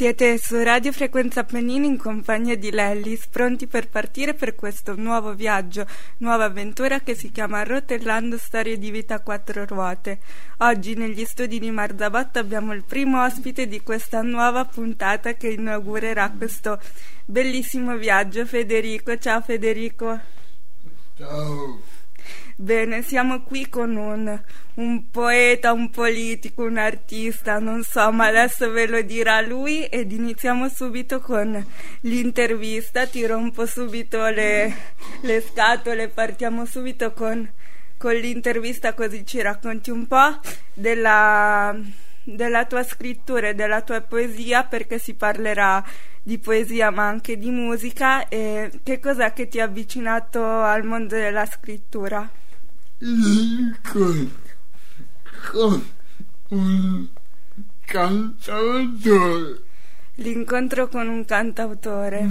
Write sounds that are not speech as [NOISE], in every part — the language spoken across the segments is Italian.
Siete su Radio Frequenza Pennini in compagnia di Lellis, pronti per partire per questo nuovo viaggio, nuova avventura che si chiama Rotellando Storie di Vita a quattro ruote. Oggi negli studi di Marzabotto abbiamo il primo ospite di questa nuova puntata che inaugurerà questo bellissimo viaggio, Federico. Ciao Federico. Ciao. Bene, siamo qui con un, un, poeta, un politico, un artista, non so, ma adesso ve lo dirà lui ed iniziamo subito con l'intervista. Ti rompo subito le, le scatole, partiamo subito con, con, l'intervista così ci racconti un po' della, della tua scrittura e della tua poesia perché si parlerà di poesia ma anche di musica e che cos'è che ti ha avvicinato al mondo della scrittura? con, con un cantautore. L'incontro con un cantautore.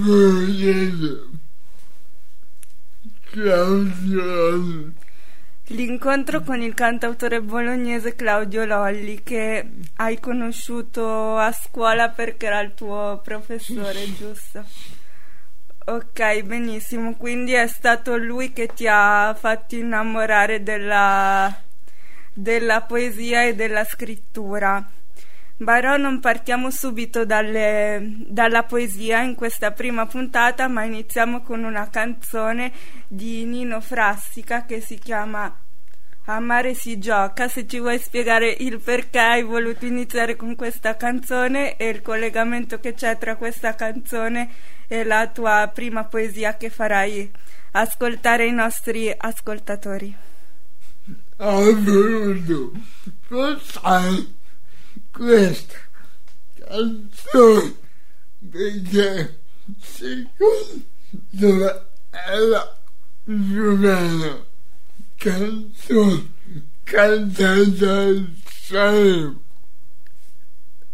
Claudio L'incontro con il cantautore bolognese Claudio Lolli che hai conosciuto a scuola perché era il tuo professore, [LAUGHS] giusto? Ok, benissimo. Quindi è stato lui che ti ha fatto innamorare della, della poesia e della scrittura. Però non partiamo subito dalle, dalla poesia in questa prima puntata, ma iniziamo con una canzone di Nino Frassica che si chiama Amare si gioca. Se ci vuoi spiegare il perché hai voluto iniziare con questa canzone e il collegamento che c'è tra questa canzone e la tua prima poesia che farai ascoltare ai nostri ascoltatori. Portare questa canzone perché secondo me è la più bella canzone cantata al Sanremo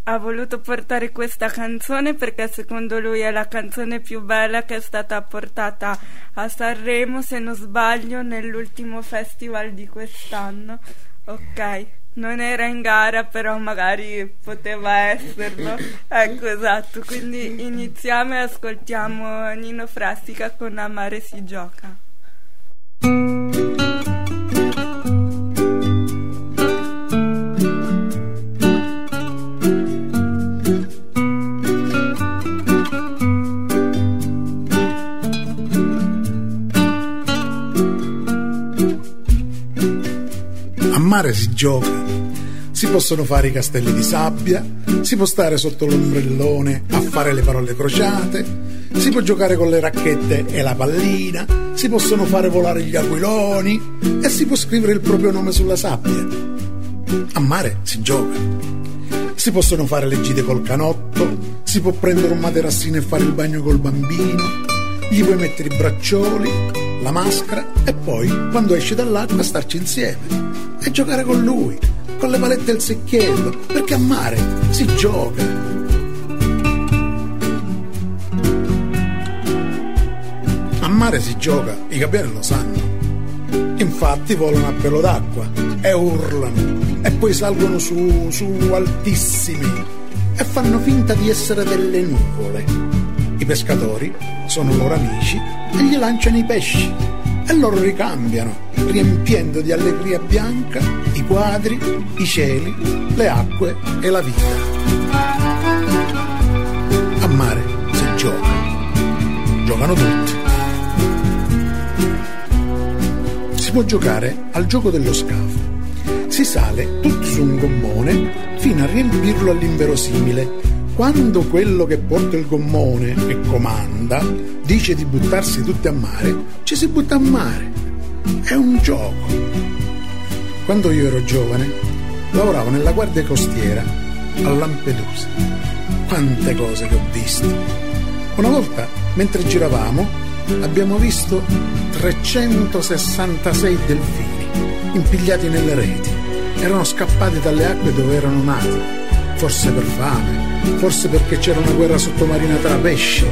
ha voluto portare questa canzone perché secondo lui è la canzone più bella che è stata portata a Sanremo, se non sbaglio, nell'ultimo festival di quest'anno. Ok, non era in gara, però magari poteva esserlo. Ecco, esatto. Quindi iniziamo e ascoltiamo Nino Frastica con Amare si gioca. mare si gioca. Si possono fare i castelli di sabbia, si può stare sotto l'ombrellone a fare le parole crociate, si può giocare con le racchette e la pallina, si possono fare volare gli aquiloni e si può scrivere il proprio nome sulla sabbia. A mare si gioca. Si possono fare le gite col canotto, si può prendere un materassino e fare il bagno col bambino, gli puoi mettere i braccioli, la maschera e poi, quando esce dall'acqua, starci insieme e giocare con lui, con le palette il secchiello, perché a mare si gioca. A mare si gioca, i gabbiani lo sanno. Infatti volano a pelo d'acqua e urlano e poi salgono su, su altissimi e fanno finta di essere delle nuvole. I pescatori sono loro amici e gli lanciano i pesci e loro ricambiano riempiendo di allegria bianca quadri, i cieli, le acque e la vita. A mare si gioca, giocano tutti. Si può giocare al gioco dello scafo. Si sale tutti su un gommone fino a riempirlo all'inverosimile. Quando quello che porta il gommone e comanda dice di buttarsi tutti a mare, ci si butta a mare è un gioco. Quando io ero giovane, lavoravo nella guardia costiera a Lampedusa. Quante cose che ho visto. Una volta, mentre giravamo, abbiamo visto 366 delfini impigliati nelle reti. Erano scappati dalle acque dove erano nati, forse per fame, forse perché c'era una guerra sottomarina tra pesci.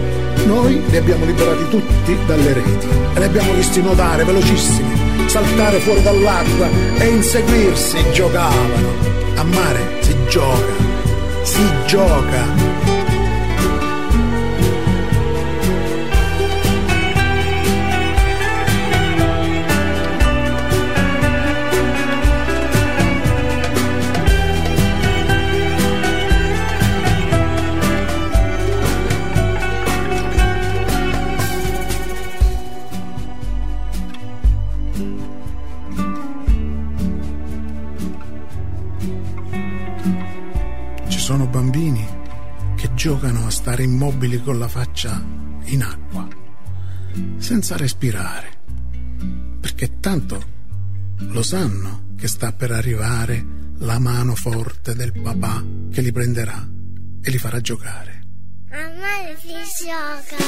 Noi li abbiamo liberati tutti dalle reti e li abbiamo visti nuotare velocissimi saltare fuori dall'acqua e inseguirsi giocavano. A mare si gioca, si gioca. Giocano a stare immobili con la faccia in acqua, senza respirare, perché tanto lo sanno che sta per arrivare la mano forte del papà che li prenderà e li farà giocare. A me si gioca.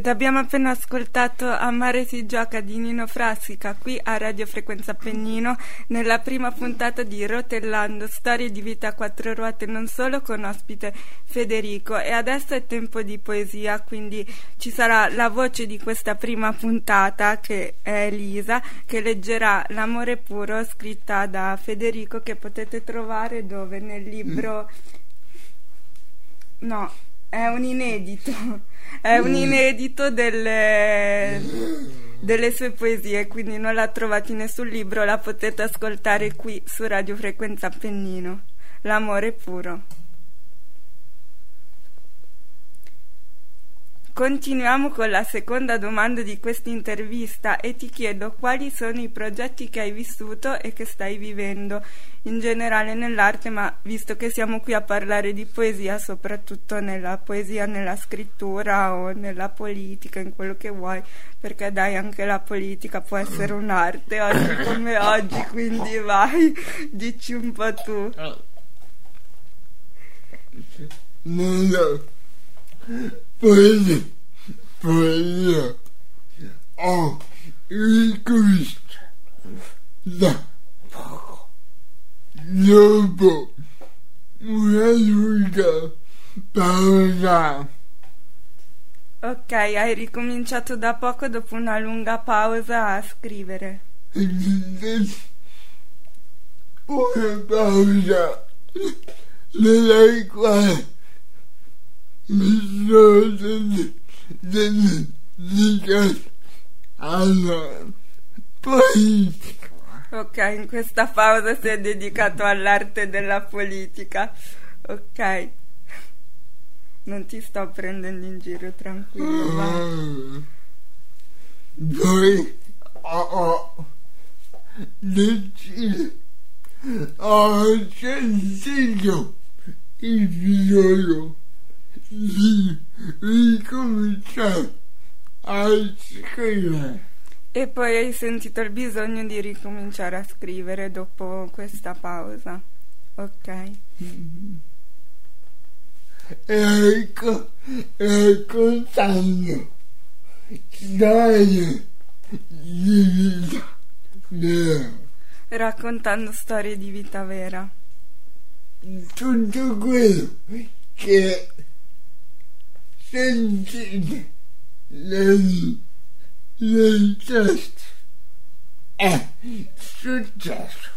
Ed abbiamo appena ascoltato A mare si gioca di Nino Frassica qui a Radio Frequenza Pennino nella prima puntata di Rotellando, storie di vita a quattro ruote non solo con ospite Federico. E adesso è tempo di poesia quindi ci sarà la voce di questa prima puntata che è Elisa che leggerà L'amore puro scritta da Federico che potete trovare dove? Nel libro no è un inedito [LAUGHS] è un inedito delle, delle sue poesie, quindi non l'ha trovata in nessun libro, la potete ascoltare qui su Radio Frequenza Appennino. L'amore puro. Continuiamo con la seconda domanda di questa intervista e ti chiedo quali sono i progetti che hai vissuto e che stai vivendo in generale nell'arte, ma visto che siamo qui a parlare di poesia, soprattutto nella poesia, nella scrittura o nella politica, in quello che vuoi, perché dai anche la politica può essere un'arte oggi come oggi, quindi vai, dici un po' tu. Nella poesia, poesia ho ricominciato da. Dopo una lunga pausa. Ok, hai ricominciato da poco dopo una lunga pausa a scrivere. Una pausa. Nella quale mi sono dedicato alla politica. Ok, in questa pausa si è dedicato all'arte della politica. Ok. Non ti sto prendendo in giro, tranquillo. Va. Poi ho deciso, ho sentito il di ricominciare a scrivere. E poi hai sentito il bisogno di ricominciare a scrivere dopo questa pausa. Ok. Ecco, raccontando storie di vita vera. Raccontando storie di vita vera. Tutto quello che sentite nel nel testo è successo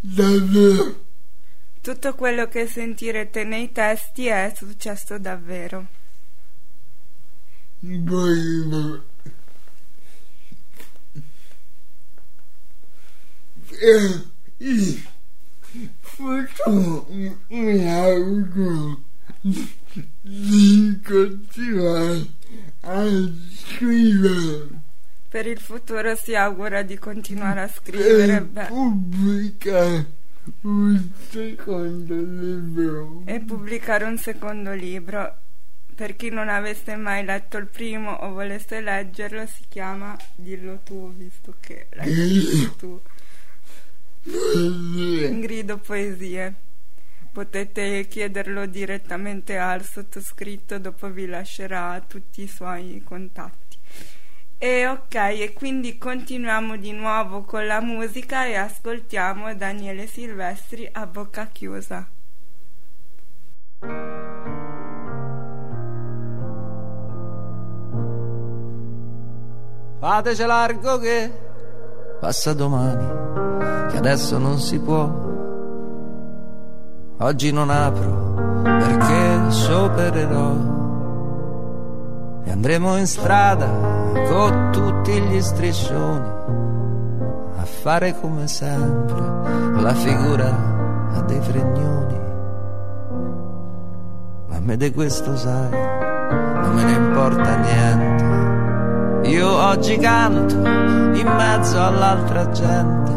davvero. Tutto quello che sentirete nei testi è successo davvero. Poi eh, faccio mi auguro di continuare a scrivere. Per il futuro si augura di continuare a scrivere. E pubblicare un secondo libro. E pubblicare un secondo libro. Per chi non avesse mai letto il primo o volesse leggerlo, si chiama Dillo tu, visto che l'hai scritto tu. Grido Poesie. Potete chiederlo direttamente al sottoscritto, dopo vi lascerà tutti i suoi contatti. E ok, e quindi continuiamo di nuovo con la musica e ascoltiamo Daniele Silvestri a bocca chiusa. Fateci largo che passa domani, che adesso non si può Oggi non apro perché sciopererò e andremo in strada con tutti gli striscioni a fare come sempre la figura dei fregnoni. Ma a me di questo sai, non me ne importa niente. Io oggi canto in mezzo all'altra gente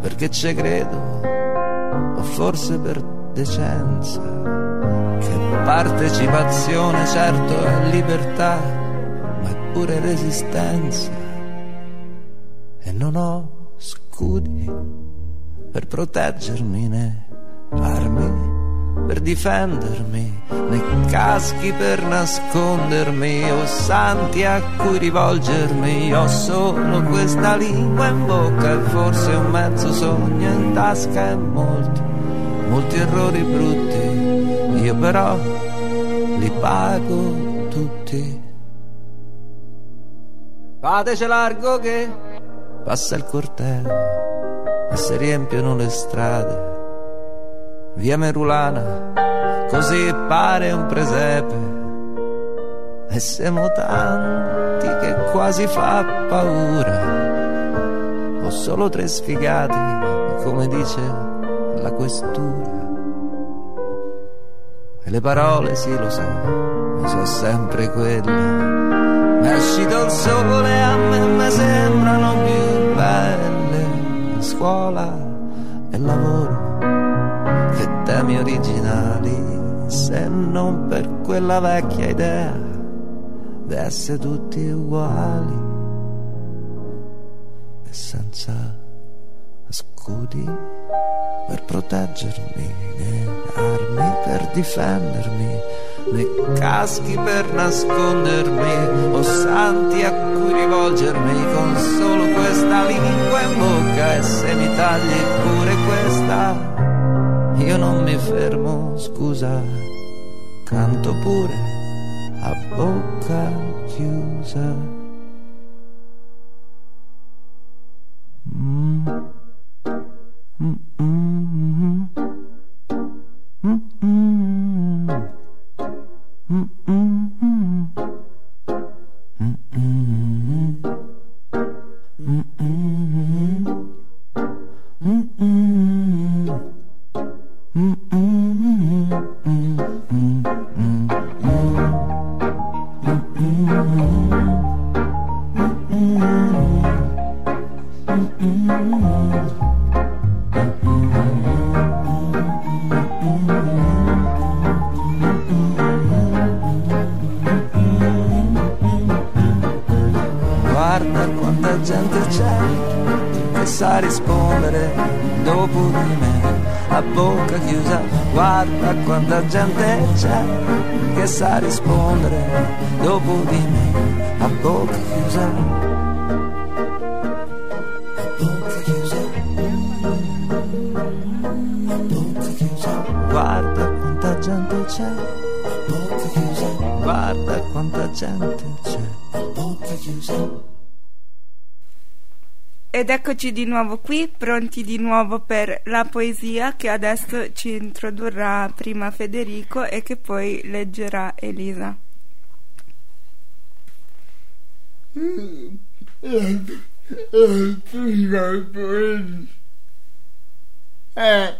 perché ci credo, o forse per decenza, che partecipazione certo è libertà, ma è pure resistenza. E non ho scudi per proteggermi né per difendermi, né caschi per nascondermi, o santi a cui rivolgermi. Ho solo questa lingua in bocca e forse un mezzo sogno in tasca e molti, molti errori brutti. Io però li pago tutti. Fateci largo che passa il corteo e si riempiono le strade via Merulana, così pare un presepe. E siamo tanti che quasi fa paura. Ho solo tre sfigati, come dice la questura. E le parole, sì, lo so, sono sempre quelle. Ma è uscito il sole, a me mi sembrano più belle. Scuola e lavoro temi originali se non per quella vecchia idea di essere tutti uguali e senza scudi per proteggermi, né armi per difendermi, né caschi per nascondermi, o santi a cui rivolgermi con solo questa lingua in bocca e se mi tagli pure questa io non mi fermo, scusa, canto pure a bocca chiusa. Mm. Mm -mm. mm-hmm. Ed eccoci di nuovo qui, pronti di nuovo per la poesia che adesso ci introdurrà prima Federico e che poi leggerà Elisa. La, prima poesia è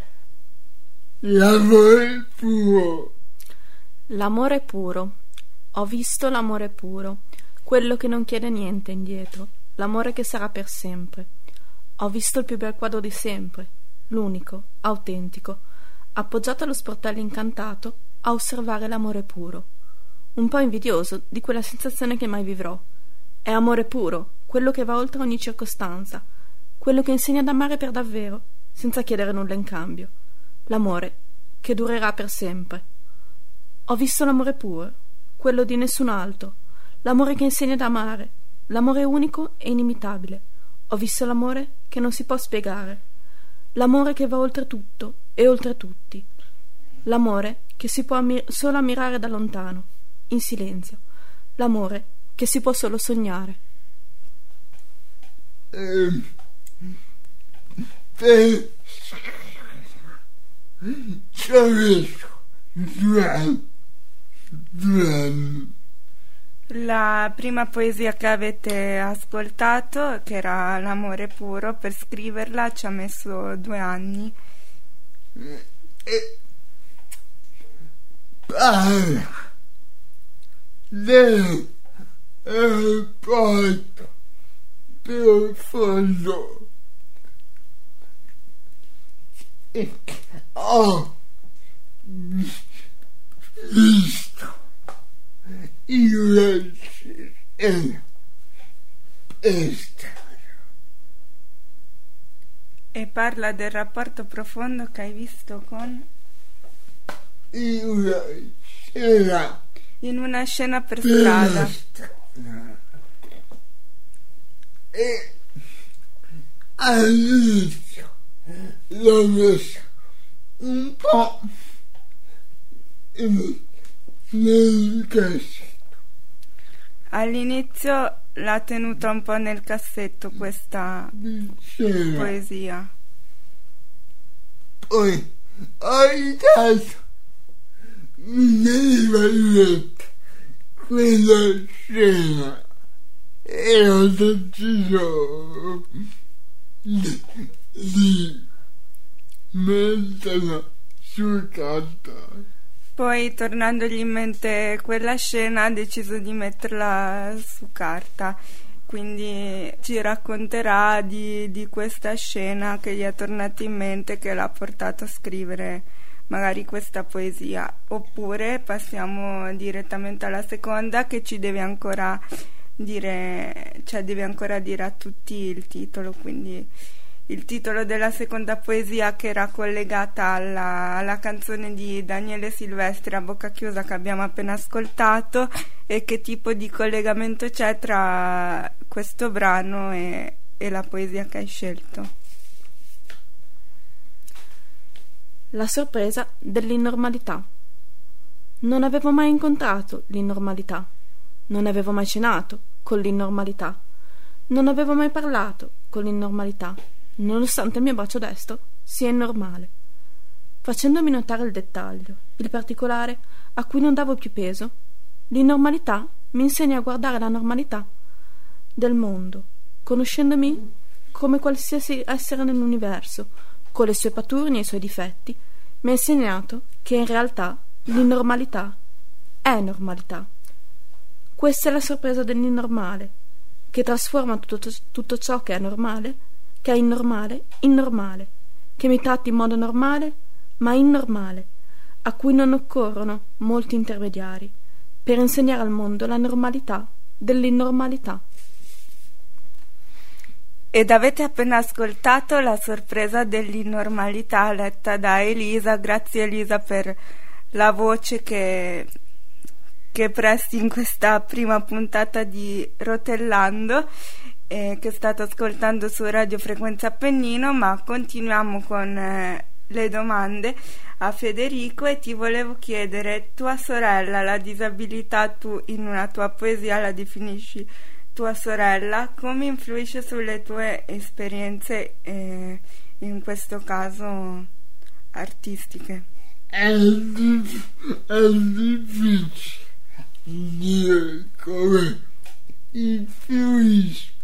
l'amore puro. L'amore puro. Ho visto l'amore puro, quello che non chiede niente indietro l'amore che sarà per sempre. Ho visto il più bel quadro di sempre, l'unico, autentico, appoggiato allo sportello incantato a osservare l'amore puro. Un po' invidioso di quella sensazione che mai vivrò. È amore puro, quello che va oltre ogni circostanza, quello che insegna ad amare per davvero, senza chiedere nulla in cambio. L'amore che durerà per sempre. Ho visto l'amore puro, quello di nessun altro, l'amore che insegna ad amare, L'amore unico e inimitabile. Ho visto l'amore che non si può spiegare. L'amore che va oltre tutto e oltre tutti. L'amore che si può ammir- solo ammirare da lontano, in silenzio. L'amore che si può solo sognare. Eh, per ci ho messo due anni. Due anni. La prima poesia che avete ascoltato, che era L'amore puro, per scriverla ci ha messo due anni. E parla del rapporto profondo e che ho visto io e estero. E parla del rapporto profondo che hai visto con... Io c'era in una scena per strada. E all'inizio l'ho messo un po' in- nel cassetto. All'inizio l'ha tenuta un po' nel cassetto questa C'era. poesia. Poi ogni tanto mi veniva in mente quella scena e ho deciso di, di metterla sul carta. Poi, tornandogli in mente quella scena, ha deciso di metterla su carta. Quindi ci racconterà di, di questa scena che gli è tornata in mente, che l'ha portato a scrivere magari questa poesia. Oppure passiamo direttamente alla seconda, che ci deve ancora dire, cioè deve ancora dire a tutti il titolo. Quindi il titolo della seconda poesia che era collegata alla, alla canzone di Daniele Silvestri a bocca chiusa che abbiamo appena ascoltato e che tipo di collegamento c'è tra questo brano e, e la poesia che hai scelto. La sorpresa dell'innormalità. Non avevo mai incontrato l'innormalità. Non avevo mai cenato con l'innormalità. Non avevo mai parlato con l'innormalità, nonostante il mio braccio destro sia normale. Facendomi notare il dettaglio, il particolare a cui non davo più peso, l'innormalità mi insegna a guardare la normalità del mondo, conoscendomi come qualsiasi essere nell'universo, con le sue paturnie e i suoi difetti, mi ha insegnato che in realtà l'innormalità è normalità. Questa è la sorpresa dell'innormale, che trasforma tutto, tutto ciò che è normale, che è innormale, in normale, che mi tratti in modo normale, ma innormale, a cui non occorrono molti intermediari, per insegnare al mondo la normalità dell'innormalità. Ed avete appena ascoltato la sorpresa dell'innormalità letta da Elisa. Grazie Elisa per la voce che, che presti in questa prima puntata di Rotellando eh, che state ascoltando su Radio Frequenza Appennino, ma continuiamo con eh, le domande a Federico e ti volevo chiedere, tua sorella, la disabilità tu in una tua poesia la definisci tua sorella, come influisce sulle tue esperienze, eh, in questo caso artistiche? È, è difficile dire come influisce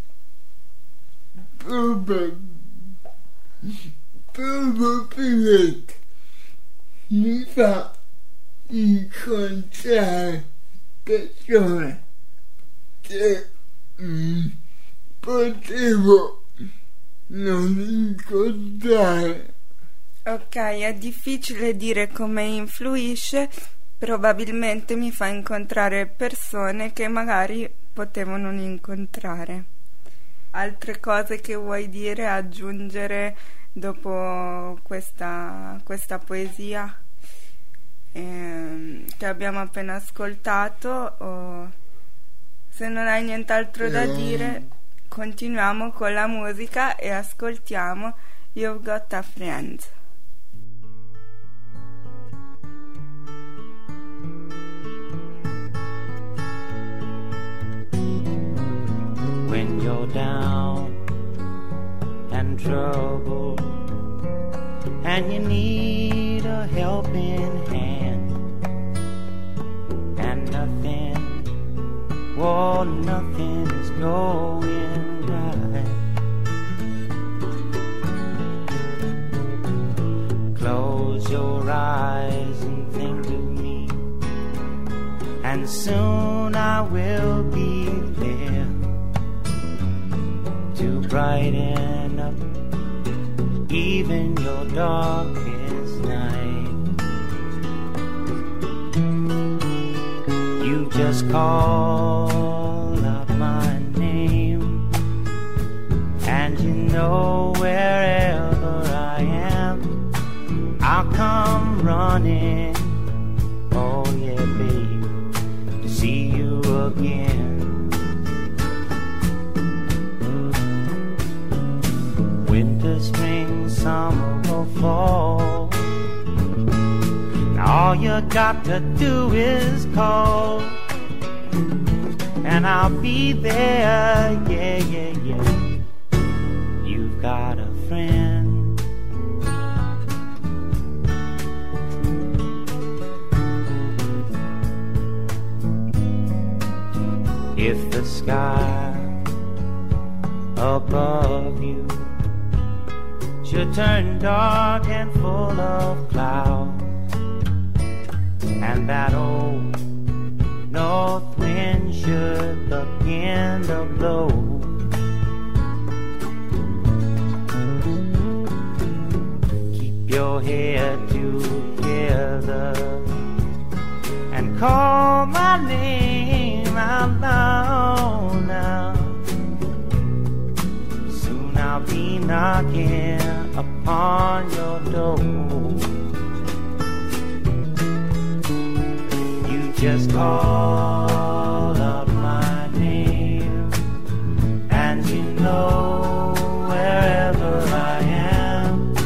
proprio probabilmente mi fa incontrare persone che mm, potevo non incontrare. Ok, è difficile dire come influisce, probabilmente mi fa incontrare persone che magari potevo non incontrare. Altre cose che vuoi dire, aggiungere dopo questa, questa poesia ehm, che abbiamo appena ascoltato? O se non hai nient'altro da Eh. dire, continuiamo con la musica e ascoltiamo You've Got a Friend. down and trouble, and you need a helping hand, and nothing, oh, nothing is going right. Close your eyes and think of me, and soon I will be. Brighten up even your darkest night. You just call out my name, and you know wherever I am, I'll come running. You got to do is call, and I'll be there. Yeah, yeah, yeah. You've got a friend. If the sky above you should turn dark and full of clouds, and that old north wind should begin to blow. Keep your head together and call my name out loud now. Soon I'll be knocking upon your door. Just call out my name, and you know wherever I am,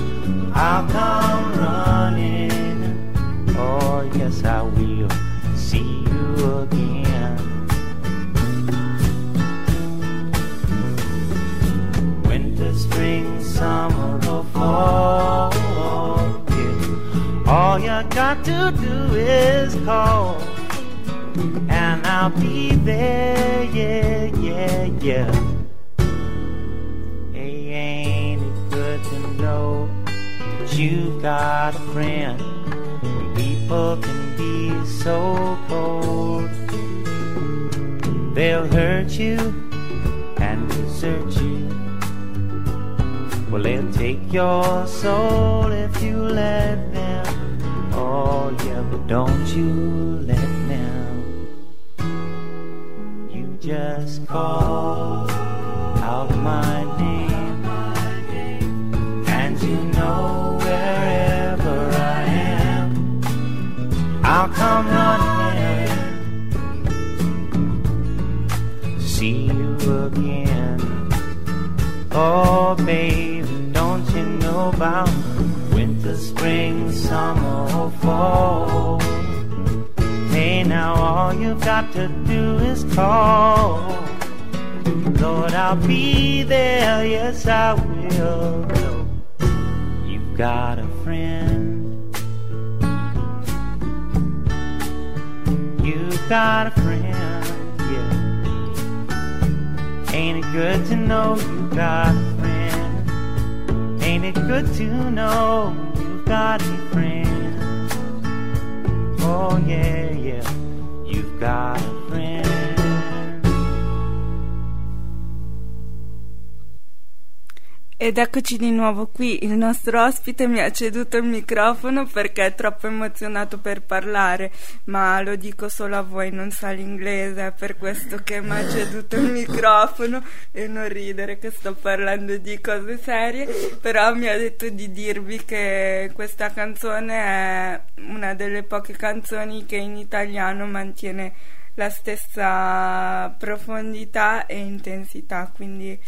I'll come running. Oh, yes, I will see you again. Winter, spring, summer, or fall. yeah. All you got to do is call, and I'll be there. Yeah, yeah, yeah. Hey, ain't it good to know that you've got a friend? When people can be so cold, they'll hurt you and desert you. Well, they'll take your soul if you let them. Oh, yeah, but don't you let just call out my name, and you know wherever I am, I'll come running see you again. Oh, baby, don't you know about winter, spring, summer, fall? Now all you've got to do is call. Lord, I'll be there, yes, I will. You've got a friend. You've got a friend, yeah. Ain't it good to know you've got a friend? Ain't it good to know you've got a friend? Oh yeah, yeah, got a friend. Ed eccoci di nuovo qui, il nostro ospite mi ha ceduto il microfono perché è troppo emozionato per parlare, ma lo dico solo a voi, non sa l'inglese, è per questo che mi ha ceduto il microfono e non ridere che sto parlando di cose serie, però mi ha detto di dirvi che questa canzone è una delle poche canzoni che in italiano mantiene la stessa profondità e intensità, quindi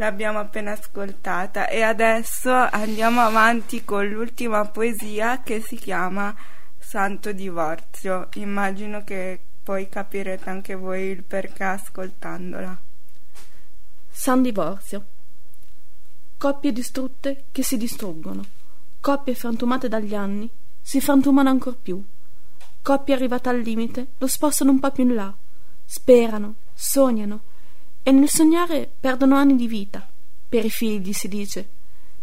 l'abbiamo appena ascoltata e adesso andiamo avanti con l'ultima poesia che si chiama Santo Divorzio. Immagino che poi capirete anche voi il perché ascoltandola. San Divorzio. Coppie distrutte che si distruggono, coppie frantumate dagli anni si frantumano ancor più, coppie arrivate al limite lo spostano un po' più in là, sperano, sognano e nel sognare perdono anni di vita. Per i figli, si dice.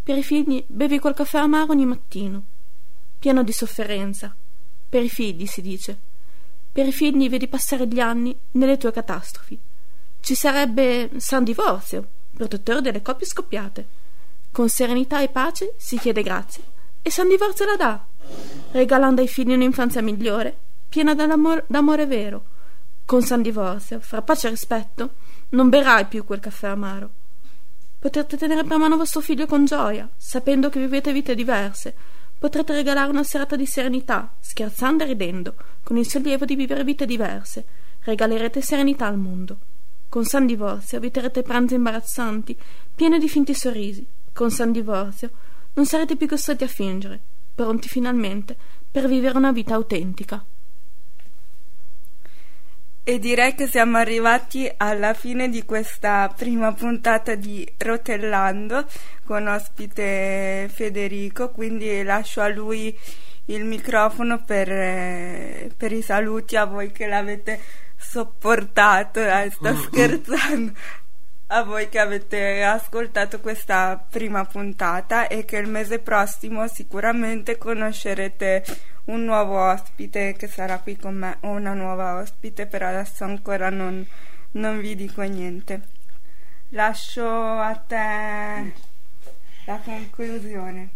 Per i figli bevi quel caffè amaro ogni mattino, pieno di sofferenza. Per i figli, si dice. Per i figli vedi passare gli anni nelle tue catastrofi. Ci sarebbe san divorzio, protettore delle coppie scoppiate. Con serenità e pace si chiede grazia e san divorzio la dà, regalando ai figli un'infanzia migliore, piena d'amore vero. Con san divorzio, fra pace e rispetto, non berai più quel caffè amaro. Potrete tenere per mano vostro figlio con gioia, sapendo che vivete vite diverse. Potrete regalare una serata di serenità, scherzando e ridendo, con il sollievo di vivere vite diverse. Regalerete serenità al mondo. Con San Divorzio eviterete pranzi imbarazzanti, pieni di finti sorrisi. Con San Divorzio non sarete più costretti a fingere, pronti finalmente per vivere una vita autentica. E direi che siamo arrivati alla fine di questa prima puntata di Rotellando con ospite Federico, quindi lascio a lui il microfono per, eh, per i saluti a voi che l'avete sopportato, eh, sto scherzando, a voi che avete ascoltato questa prima puntata e che il mese prossimo sicuramente conoscerete un nuovo ospite che sarà qui con me o una nuova ospite, però adesso ancora non, non vi dico niente. Lascio a te la conclusione.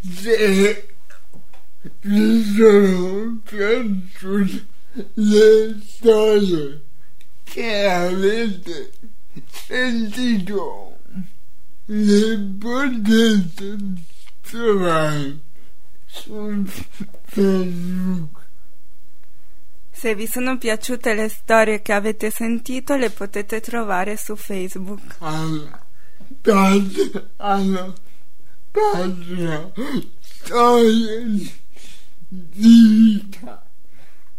Se mi sono piaciute le storie che avete sentito, le potete trovare Se vi sono piaciute le storie che avete sentito, le potete trovare su Facebook. Alla pagina Storie di vita.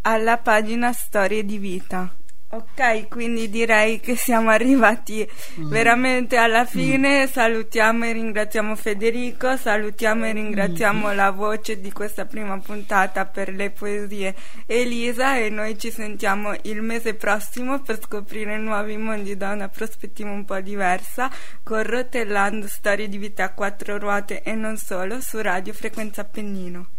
Alla pagina Storie di vita. Ok, quindi direi che siamo arrivati mm. veramente alla mm. fine. Salutiamo e ringraziamo Federico, salutiamo e ringraziamo mm. la voce di questa prima puntata per le poesie Elisa e noi ci sentiamo il mese prossimo per scoprire nuovi mondi da una prospettiva un po' diversa con Rotellando Storie di vita a quattro ruote e non solo su Radio Frequenza Appennino.